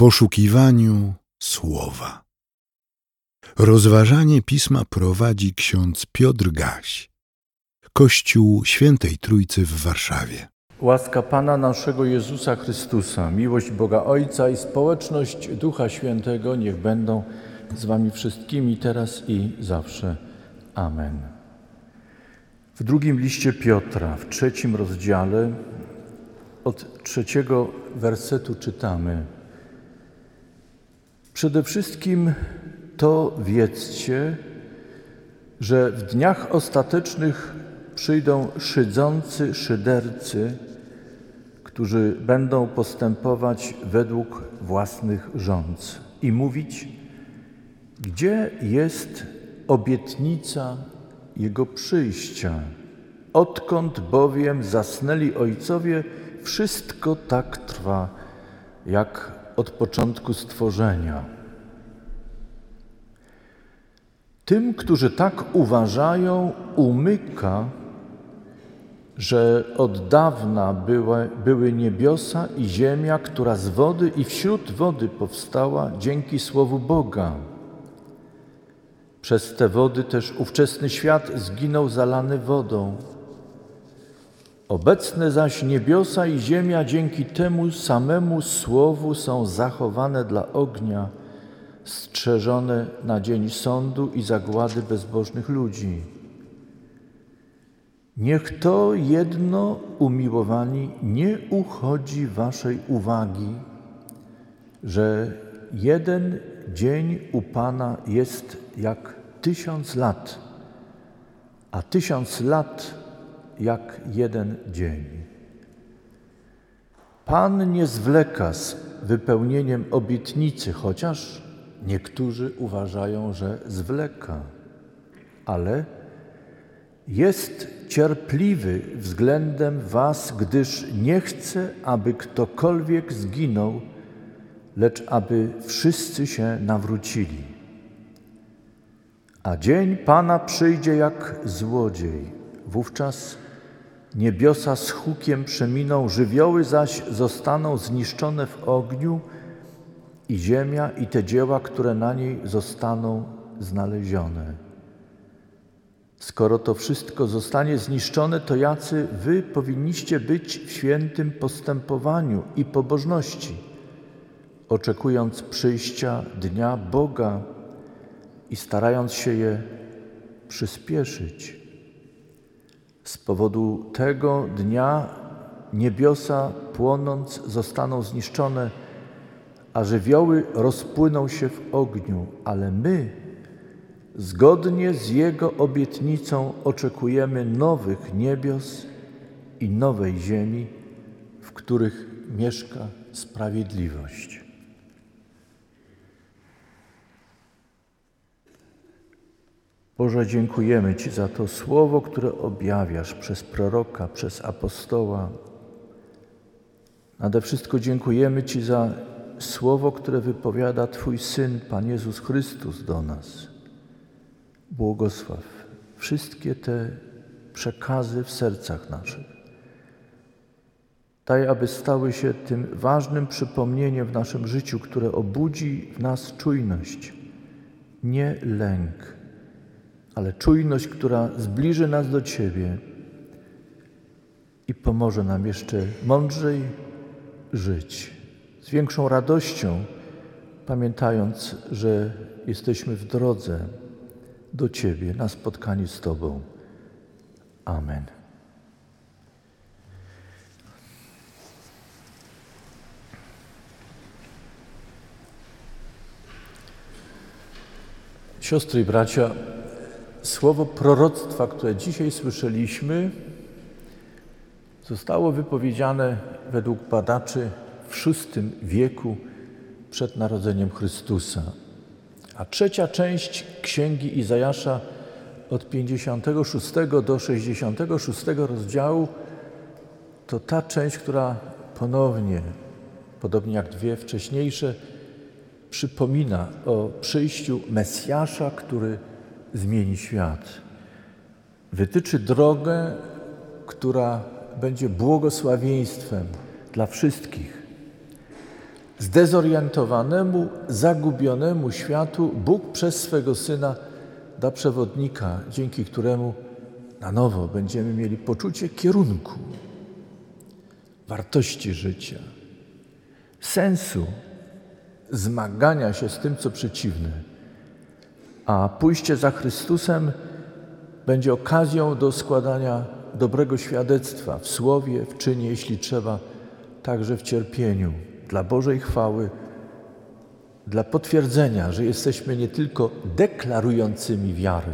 poszukiwaniu słowa. Rozważanie pisma prowadzi ksiądz Piotr Gaś, Kościół Świętej Trójcy w Warszawie. Łaska Pana naszego Jezusa Chrystusa, miłość Boga Ojca i społeczność Ducha Świętego niech będą z Wami wszystkimi teraz i zawsze. Amen. W drugim liście Piotra, w trzecim rozdziale, od trzeciego wersetu czytamy: Przede wszystkim to wiedzcie, że w dniach ostatecznych przyjdą szydzący szydercy, którzy będą postępować według własnych rządz i mówić, gdzie jest obietnica Jego przyjścia. Odkąd bowiem zasnęli ojcowie, wszystko tak trwa, jak od początku stworzenia. Tym, którzy tak uważają, umyka, że od dawna były, były niebiosa i ziemia, która z wody i wśród wody powstała dzięki Słowu Boga. Przez te wody też ówczesny świat zginął zalany wodą. Obecne zaś niebiosa i ziemia dzięki temu samemu Słowu są zachowane dla ognia, strzeżone na dzień sądu i zagłady bezbożnych ludzi. Niech to jedno, umiłowani, nie uchodzi Waszej uwagi, że jeden dzień u Pana jest jak tysiąc lat, a tysiąc lat jak jeden dzień. Pan nie zwleka z wypełnieniem obietnicy, chociaż niektórzy uważają, że zwleka, ale jest cierpliwy względem Was, gdyż nie chce, aby ktokolwiek zginął, lecz aby wszyscy się nawrócili. A dzień Pana przyjdzie jak złodziej. Wówczas niebiosa z hukiem przeminą, żywioły zaś zostaną zniszczone w ogniu i ziemia i te dzieła, które na niej zostaną znalezione. Skoro to wszystko zostanie zniszczone, to jacy wy powinniście być w świętym postępowaniu i pobożności, oczekując przyjścia dnia Boga i starając się je przyspieszyć. Z powodu tego dnia niebiosa płonąc zostaną zniszczone, a żywioły rozpłyną się w ogniu, ale my, zgodnie z Jego obietnicą, oczekujemy nowych niebios i nowej ziemi, w których mieszka sprawiedliwość. Boże, dziękujemy Ci za to słowo, które objawiasz przez proroka, przez apostoła. Nade wszystko dziękujemy Ci za słowo, które wypowiada Twój Syn, Pan Jezus Chrystus do nas. Błogosław wszystkie te przekazy w sercach naszych. Daj, aby stały się tym ważnym przypomnieniem w naszym życiu, które obudzi w nas czujność, nie lęk, ale czujność, która zbliży nas do Ciebie i pomoże nam jeszcze mądrzej żyć z większą radością, pamiętając, że jesteśmy w drodze do Ciebie, na spotkanie z Tobą. Amen. Siostry i bracia, słowo proroctwa, które dzisiaj słyszeliśmy, zostało wypowiedziane według badaczy w VI wieku przed narodzeniem Chrystusa. A trzecia część Księgi Izajasza od 56 do 66 rozdziału to ta część, która ponownie, podobnie jak dwie wcześniejsze, przypomina o przyjściu Mesjasza, który zmieni świat. Wytyczy drogę, która będzie błogosławieństwem dla wszystkich Zdezorientowanemu, zagubionemu światu Bóg przez swego Syna da przewodnika, dzięki któremu na nowo będziemy mieli poczucie kierunku, wartości życia, sensu zmagania się z tym, co przeciwne. A pójście za Chrystusem będzie okazją do składania dobrego świadectwa w słowie, w czynie, jeśli trzeba, także w cierpieniu, dla Bożej chwały, dla potwierdzenia, że jesteśmy nie tylko deklarującymi wiarę.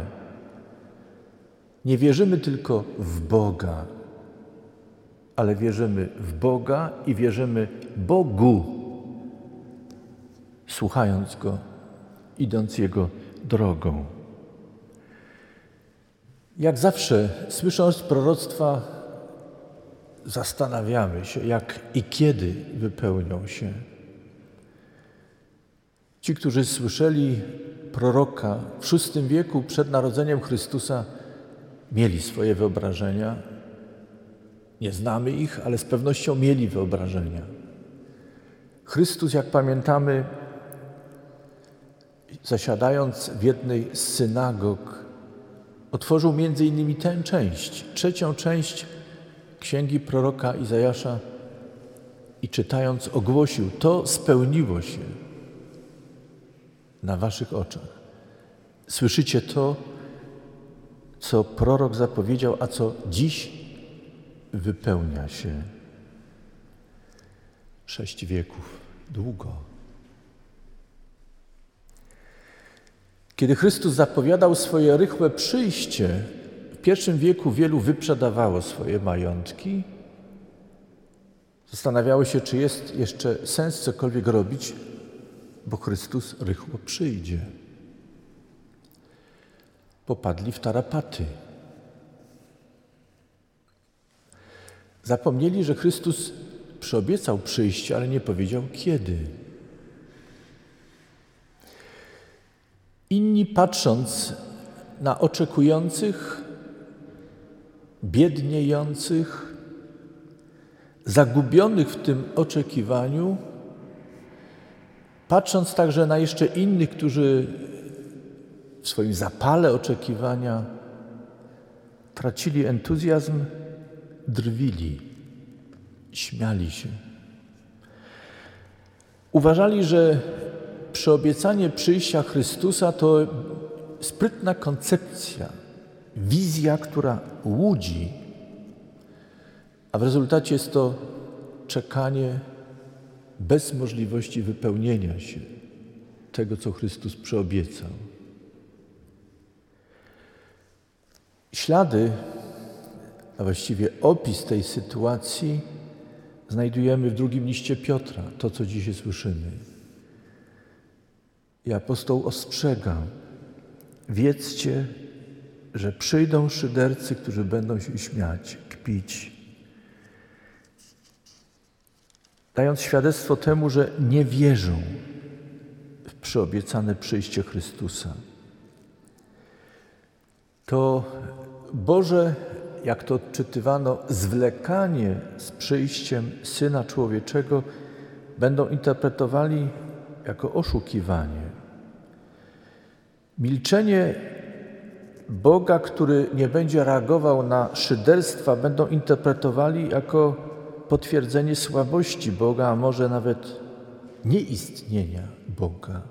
Nie wierzymy tylko w Boga, ale wierzymy w Boga i wierzymy Bogu, słuchając Go, idąc Jego drogą. Jak zawsze, słysząc proroctwa, zastanawiamy się, jak i kiedy wypełnią się. Ci, którzy słyszeli proroka w VI wieku przed narodzeniem Chrystusa, mieli swoje wyobrażenia. Nie znamy ich, ale z pewnością mieli wyobrażenia. Chrystus, jak pamiętamy, zasiadając w jednej z synagog, otworzył między innymi tę część, trzecią część księgi proroka Izajasza i czytając ogłosił: To spełniło się na waszych oczach. Słyszycie to, co prorok zapowiedział, a co dziś wypełnia się. Sześć wieków, długo. Kiedy Chrystus zapowiadał swoje rychłe przyjście, w pierwszym wieku wielu wyprzedawało swoje majątki. Zastanawiało się, czy jest jeszcze sens cokolwiek robić, bo Chrystus rychło przyjdzie. Popadli w tarapaty. Zapomnieli, że Chrystus przyobiecał przyjście, ale nie powiedział kiedy. Inni patrząc na oczekujących, biedniejących, zagubionych w tym oczekiwaniu, patrząc także na jeszcze innych, którzy w swoim zapale oczekiwania tracili entuzjazm, drwili, śmiali się. Uważali, że przyobiecanie przyjścia Chrystusa to sprytna koncepcja, wizja, która łudzi, a w rezultacie jest to czekanie bez możliwości wypełnienia się tego, co Chrystus przyobiecał. Ślady, a właściwie opis tej sytuacji znajdujemy w drugim liście Piotra, to co dzisiaj słyszymy. I apostoł ostrzega: wiedzcie, że przyjdą szydercy, którzy będą się śmiać, kpić, dając świadectwo temu, że nie wierzą w przyobiecane przyjście Chrystusa. To Boże, jak to odczytywano, zwlekanie z przyjściem Syna Człowieczego będą interpretowali jako oszukiwanie. Milczenie Boga, który nie będzie reagował na szyderstwa, będą interpretowali jako potwierdzenie słabości Boga, a może nawet nieistnienia Boga.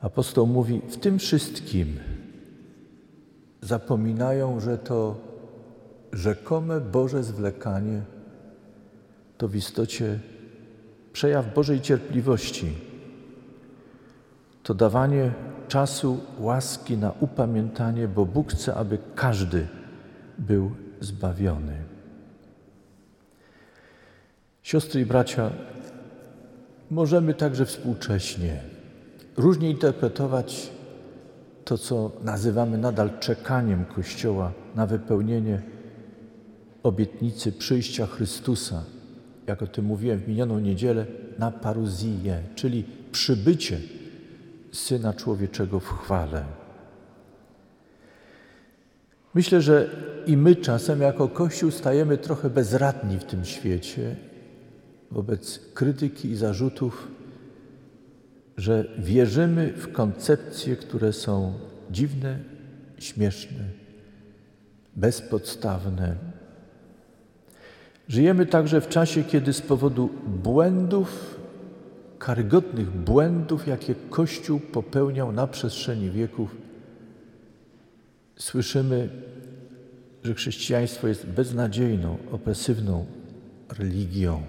Apostoł mówi: W tym wszystkim zapominają, że to rzekome Boże zwlekanie to w istocie przejaw Bożej cierpliwości. To dawanie czasu łaski na upamiętanie, bo Bóg chce, aby każdy był zbawiony. Siostry i bracia, możemy także współcześnie różnie interpretować to, co nazywamy nadal czekaniem Kościoła na wypełnienie obietnicy przyjścia Chrystusa, jak o tym mówiłem w minioną niedzielę, na paruzję, czyli przybycie Syna Człowieczego w chwale. Myślę, że i my czasem jako Kościół stajemy trochę bezradni w tym świecie wobec krytyki i zarzutów, że wierzymy w koncepcje, które są dziwne, śmieszne, bezpodstawne. Żyjemy także w czasie, kiedy z powodu błędów, karygodnych błędów, jakie Kościół popełniał na przestrzeni wieków, słyszymy, że chrześcijaństwo jest beznadziejną, opresywną religią,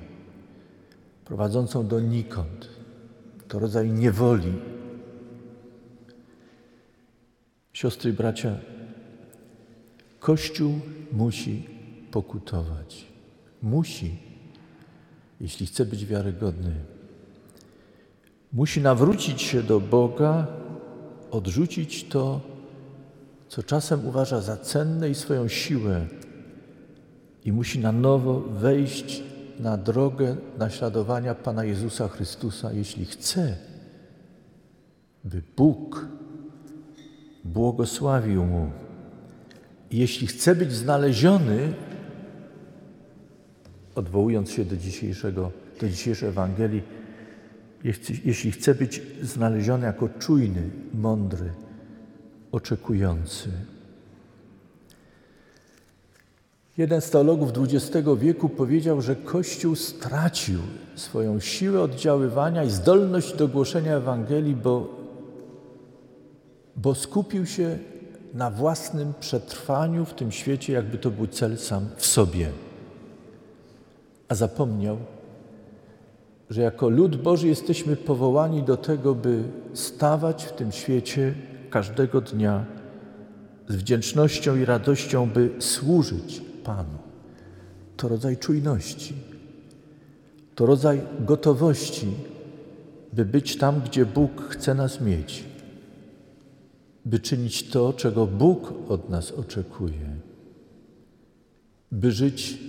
prowadzącą do nikąd. To rodzaj niewoli. Siostry i bracia, Kościół musi pokutować. Musi, jeśli chce być wiarygodny. Musi nawrócić się do Boga, odrzucić to, co czasem uważa za cenne i swoją siłę, i musi na nowo wejść na drogę naśladowania Pana Jezusa Chrystusa, jeśli chce, by Bóg błogosławił mu. Jeśli chce być znaleziony, odwołując się do, dzisiejszego, do dzisiejszej Ewangelii, jeśli, chce być znaleziony jako czujny, mądry, oczekujący. Jeden z teologów XX wieku powiedział, że Kościół stracił swoją siłę oddziaływania i zdolność do głoszenia Ewangelii, bo, bo skupił się na własnym przetrwaniu w tym świecie, jakby to był cel sam w sobie. A zapomniał, że jako lud Boży jesteśmy powołani do tego, by stawać w tym świecie każdego dnia z wdzięcznością i radością, by służyć Panu. To rodzaj czujności, to rodzaj gotowości, by być tam, gdzie Bóg chce nas mieć, by czynić to, czego Bóg od nas oczekuje, by żyć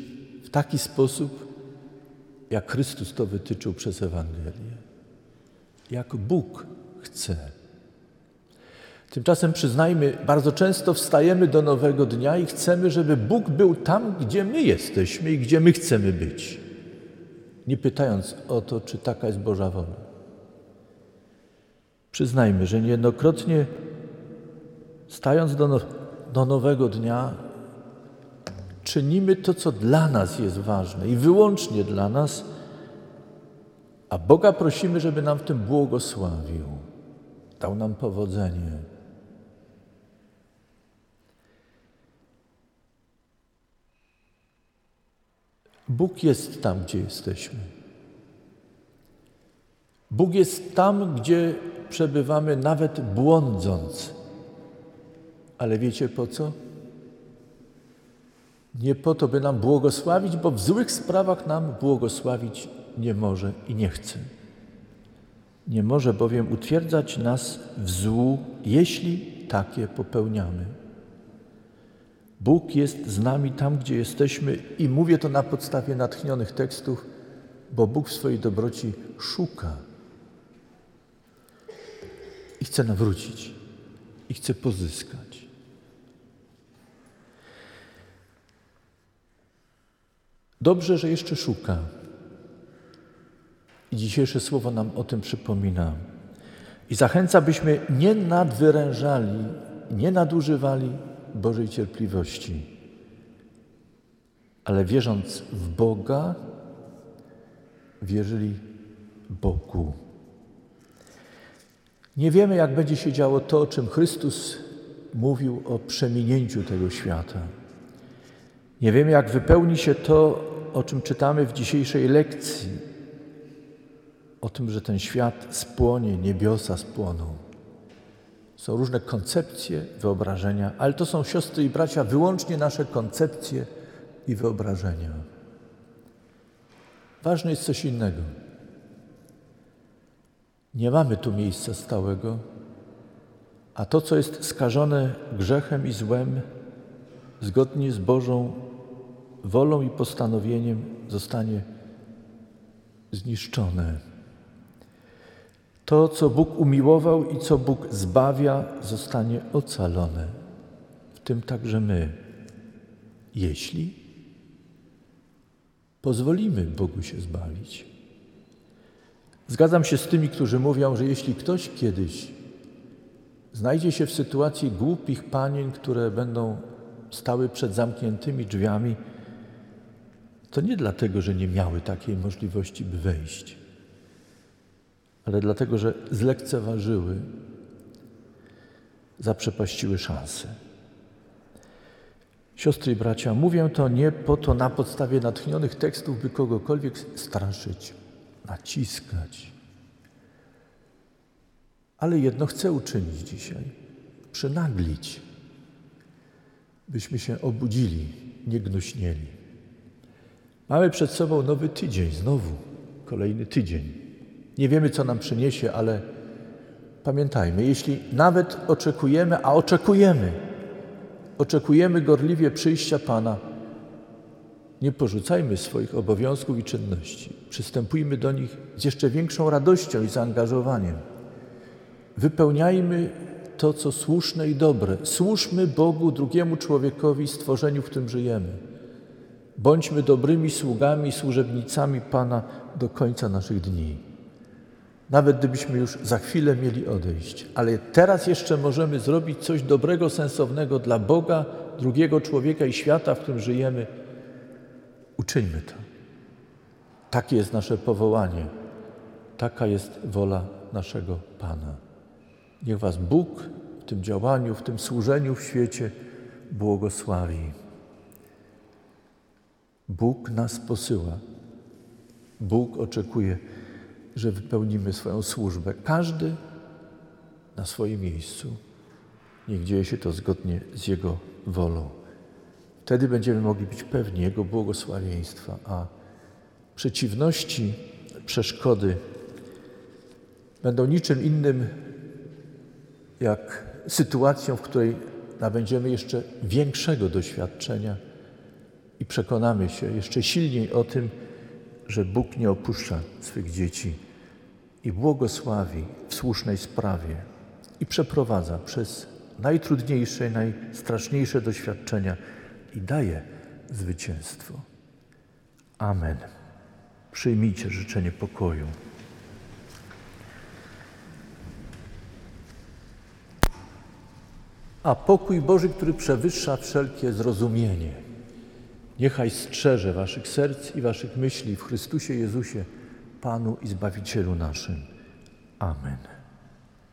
w taki sposób, jak Chrystus to wytyczył przez Ewangelię, jak Bóg chce. Tymczasem przyznajmy, bardzo często wstajemy do nowego dnia i chcemy, żeby Bóg był tam, gdzie my jesteśmy i gdzie my chcemy być, nie pytając o to, czy taka jest Boża wola. Przyznajmy, że niejednokrotnie stając do, no, do nowego dnia, czynimy to, co dla nas jest ważne i wyłącznie dla nas, a Boga prosimy, żeby nam w tym błogosławił, dał nam powodzenie. Bóg jest tam, gdzie jesteśmy. Bóg jest tam, gdzie przebywamy, nawet błądząc. Ale wiecie po co? Nie po to, by nam błogosławić, bo w złych sprawach nam błogosławić nie może i nie chce. Nie może bowiem utwierdzać nas w złu, jeśli takie popełniamy. Bóg jest z nami tam, gdzie jesteśmy, i mówię to na podstawie natchnionych tekstów, bo Bóg w swojej dobroci szuka i chce nawrócić, i chce pozyskać. Dobrze, że jeszcze szuka. I dzisiejsze słowo nam o tym przypomina. I zachęca, byśmy nie nadwyrężali, nie nadużywali Bożej cierpliwości, ale wierząc w Boga, wierzyli Bogu. Nie wiemy, jak będzie się działo to, o czym Chrystus mówił o przeminięciu tego świata. Nie wiemy, jak wypełni się to, o czym czytamy w dzisiejszej lekcji, o tym, że ten świat spłonie, niebiosa spłoną. Są różne koncepcje, wyobrażenia, ale to są siostry i bracia wyłącznie nasze koncepcje i wyobrażenia. Ważne jest coś innego. Nie mamy tu miejsca stałego, a to, co jest skażone grzechem i złem, zgodnie z Bożą wolą i postanowieniem, zostanie zniszczone. To, co Bóg umiłował i co Bóg zbawia, zostanie ocalone, w tym także my, jeśli pozwolimy Bogu się zbawić. Zgadzam się z tymi, którzy mówią, że jeśli ktoś kiedyś znajdzie się w sytuacji głupich panien, które będą stały przed zamkniętymi drzwiami, to nie dlatego, że nie miały takiej możliwości, by wejść, ale dlatego, że zlekceważyły, zaprzepaściły szansę. Siostry i bracia, mówię to nie po to na podstawie natchnionych tekstów, by kogokolwiek straszyć, naciskać. Ale jedno chcę uczynić dzisiaj: przynaglić, byśmy się obudzili, nie gnuśnieli. Mamy przed sobą nowy tydzień, znowu kolejny tydzień. Nie wiemy, co nam przyniesie, ale pamiętajmy, jeśli nawet oczekujemy, a oczekujemy, oczekujemy gorliwie przyjścia Pana, nie porzucajmy swoich obowiązków i czynności. Przystępujmy do nich z jeszcze większą radością i zaangażowaniem. Wypełniajmy to, co słuszne i dobre. Służmy Bogu, drugiemu człowiekowi, stworzeniu, w którym żyjemy. Bądźmy dobrymi sługami, służebnicami Pana do końca naszych dni. Nawet gdybyśmy już za chwilę mieli odejść, ale teraz jeszcze możemy zrobić coś dobrego, sensownego dla Boga, drugiego człowieka i świata, w którym żyjemy. Uczyńmy to. Takie jest nasze powołanie. Taka jest wola naszego Pana. Niech Was Bóg w tym działaniu, w tym służeniu w świecie błogosławi. Bóg nas posyła. Bóg oczekuje, że wypełnimy swoją służbę. Każdy na swoim miejscu. Niech dzieje się to zgodnie z Jego wolą. Wtedy będziemy mogli być pewni Jego błogosławieństwa, a przeciwności, przeszkody będą niczym innym jak sytuacją, w której nabędziemy jeszcze większego doświadczenia i przekonamy się jeszcze silniej o tym, że Bóg nie opuszcza swych dzieci i błogosławi w słusznej sprawie i przeprowadza przez najtrudniejsze, najstraszniejsze doświadczenia i daje zwycięstwo. Amen. Przyjmijcie życzenie pokoju. A pokój Boży, który przewyższa wszelkie zrozumienie, niechaj strzeże waszych serc i waszych myśli w Chrystusie Jezusie, Panu i Zbawicielu naszym. Amen.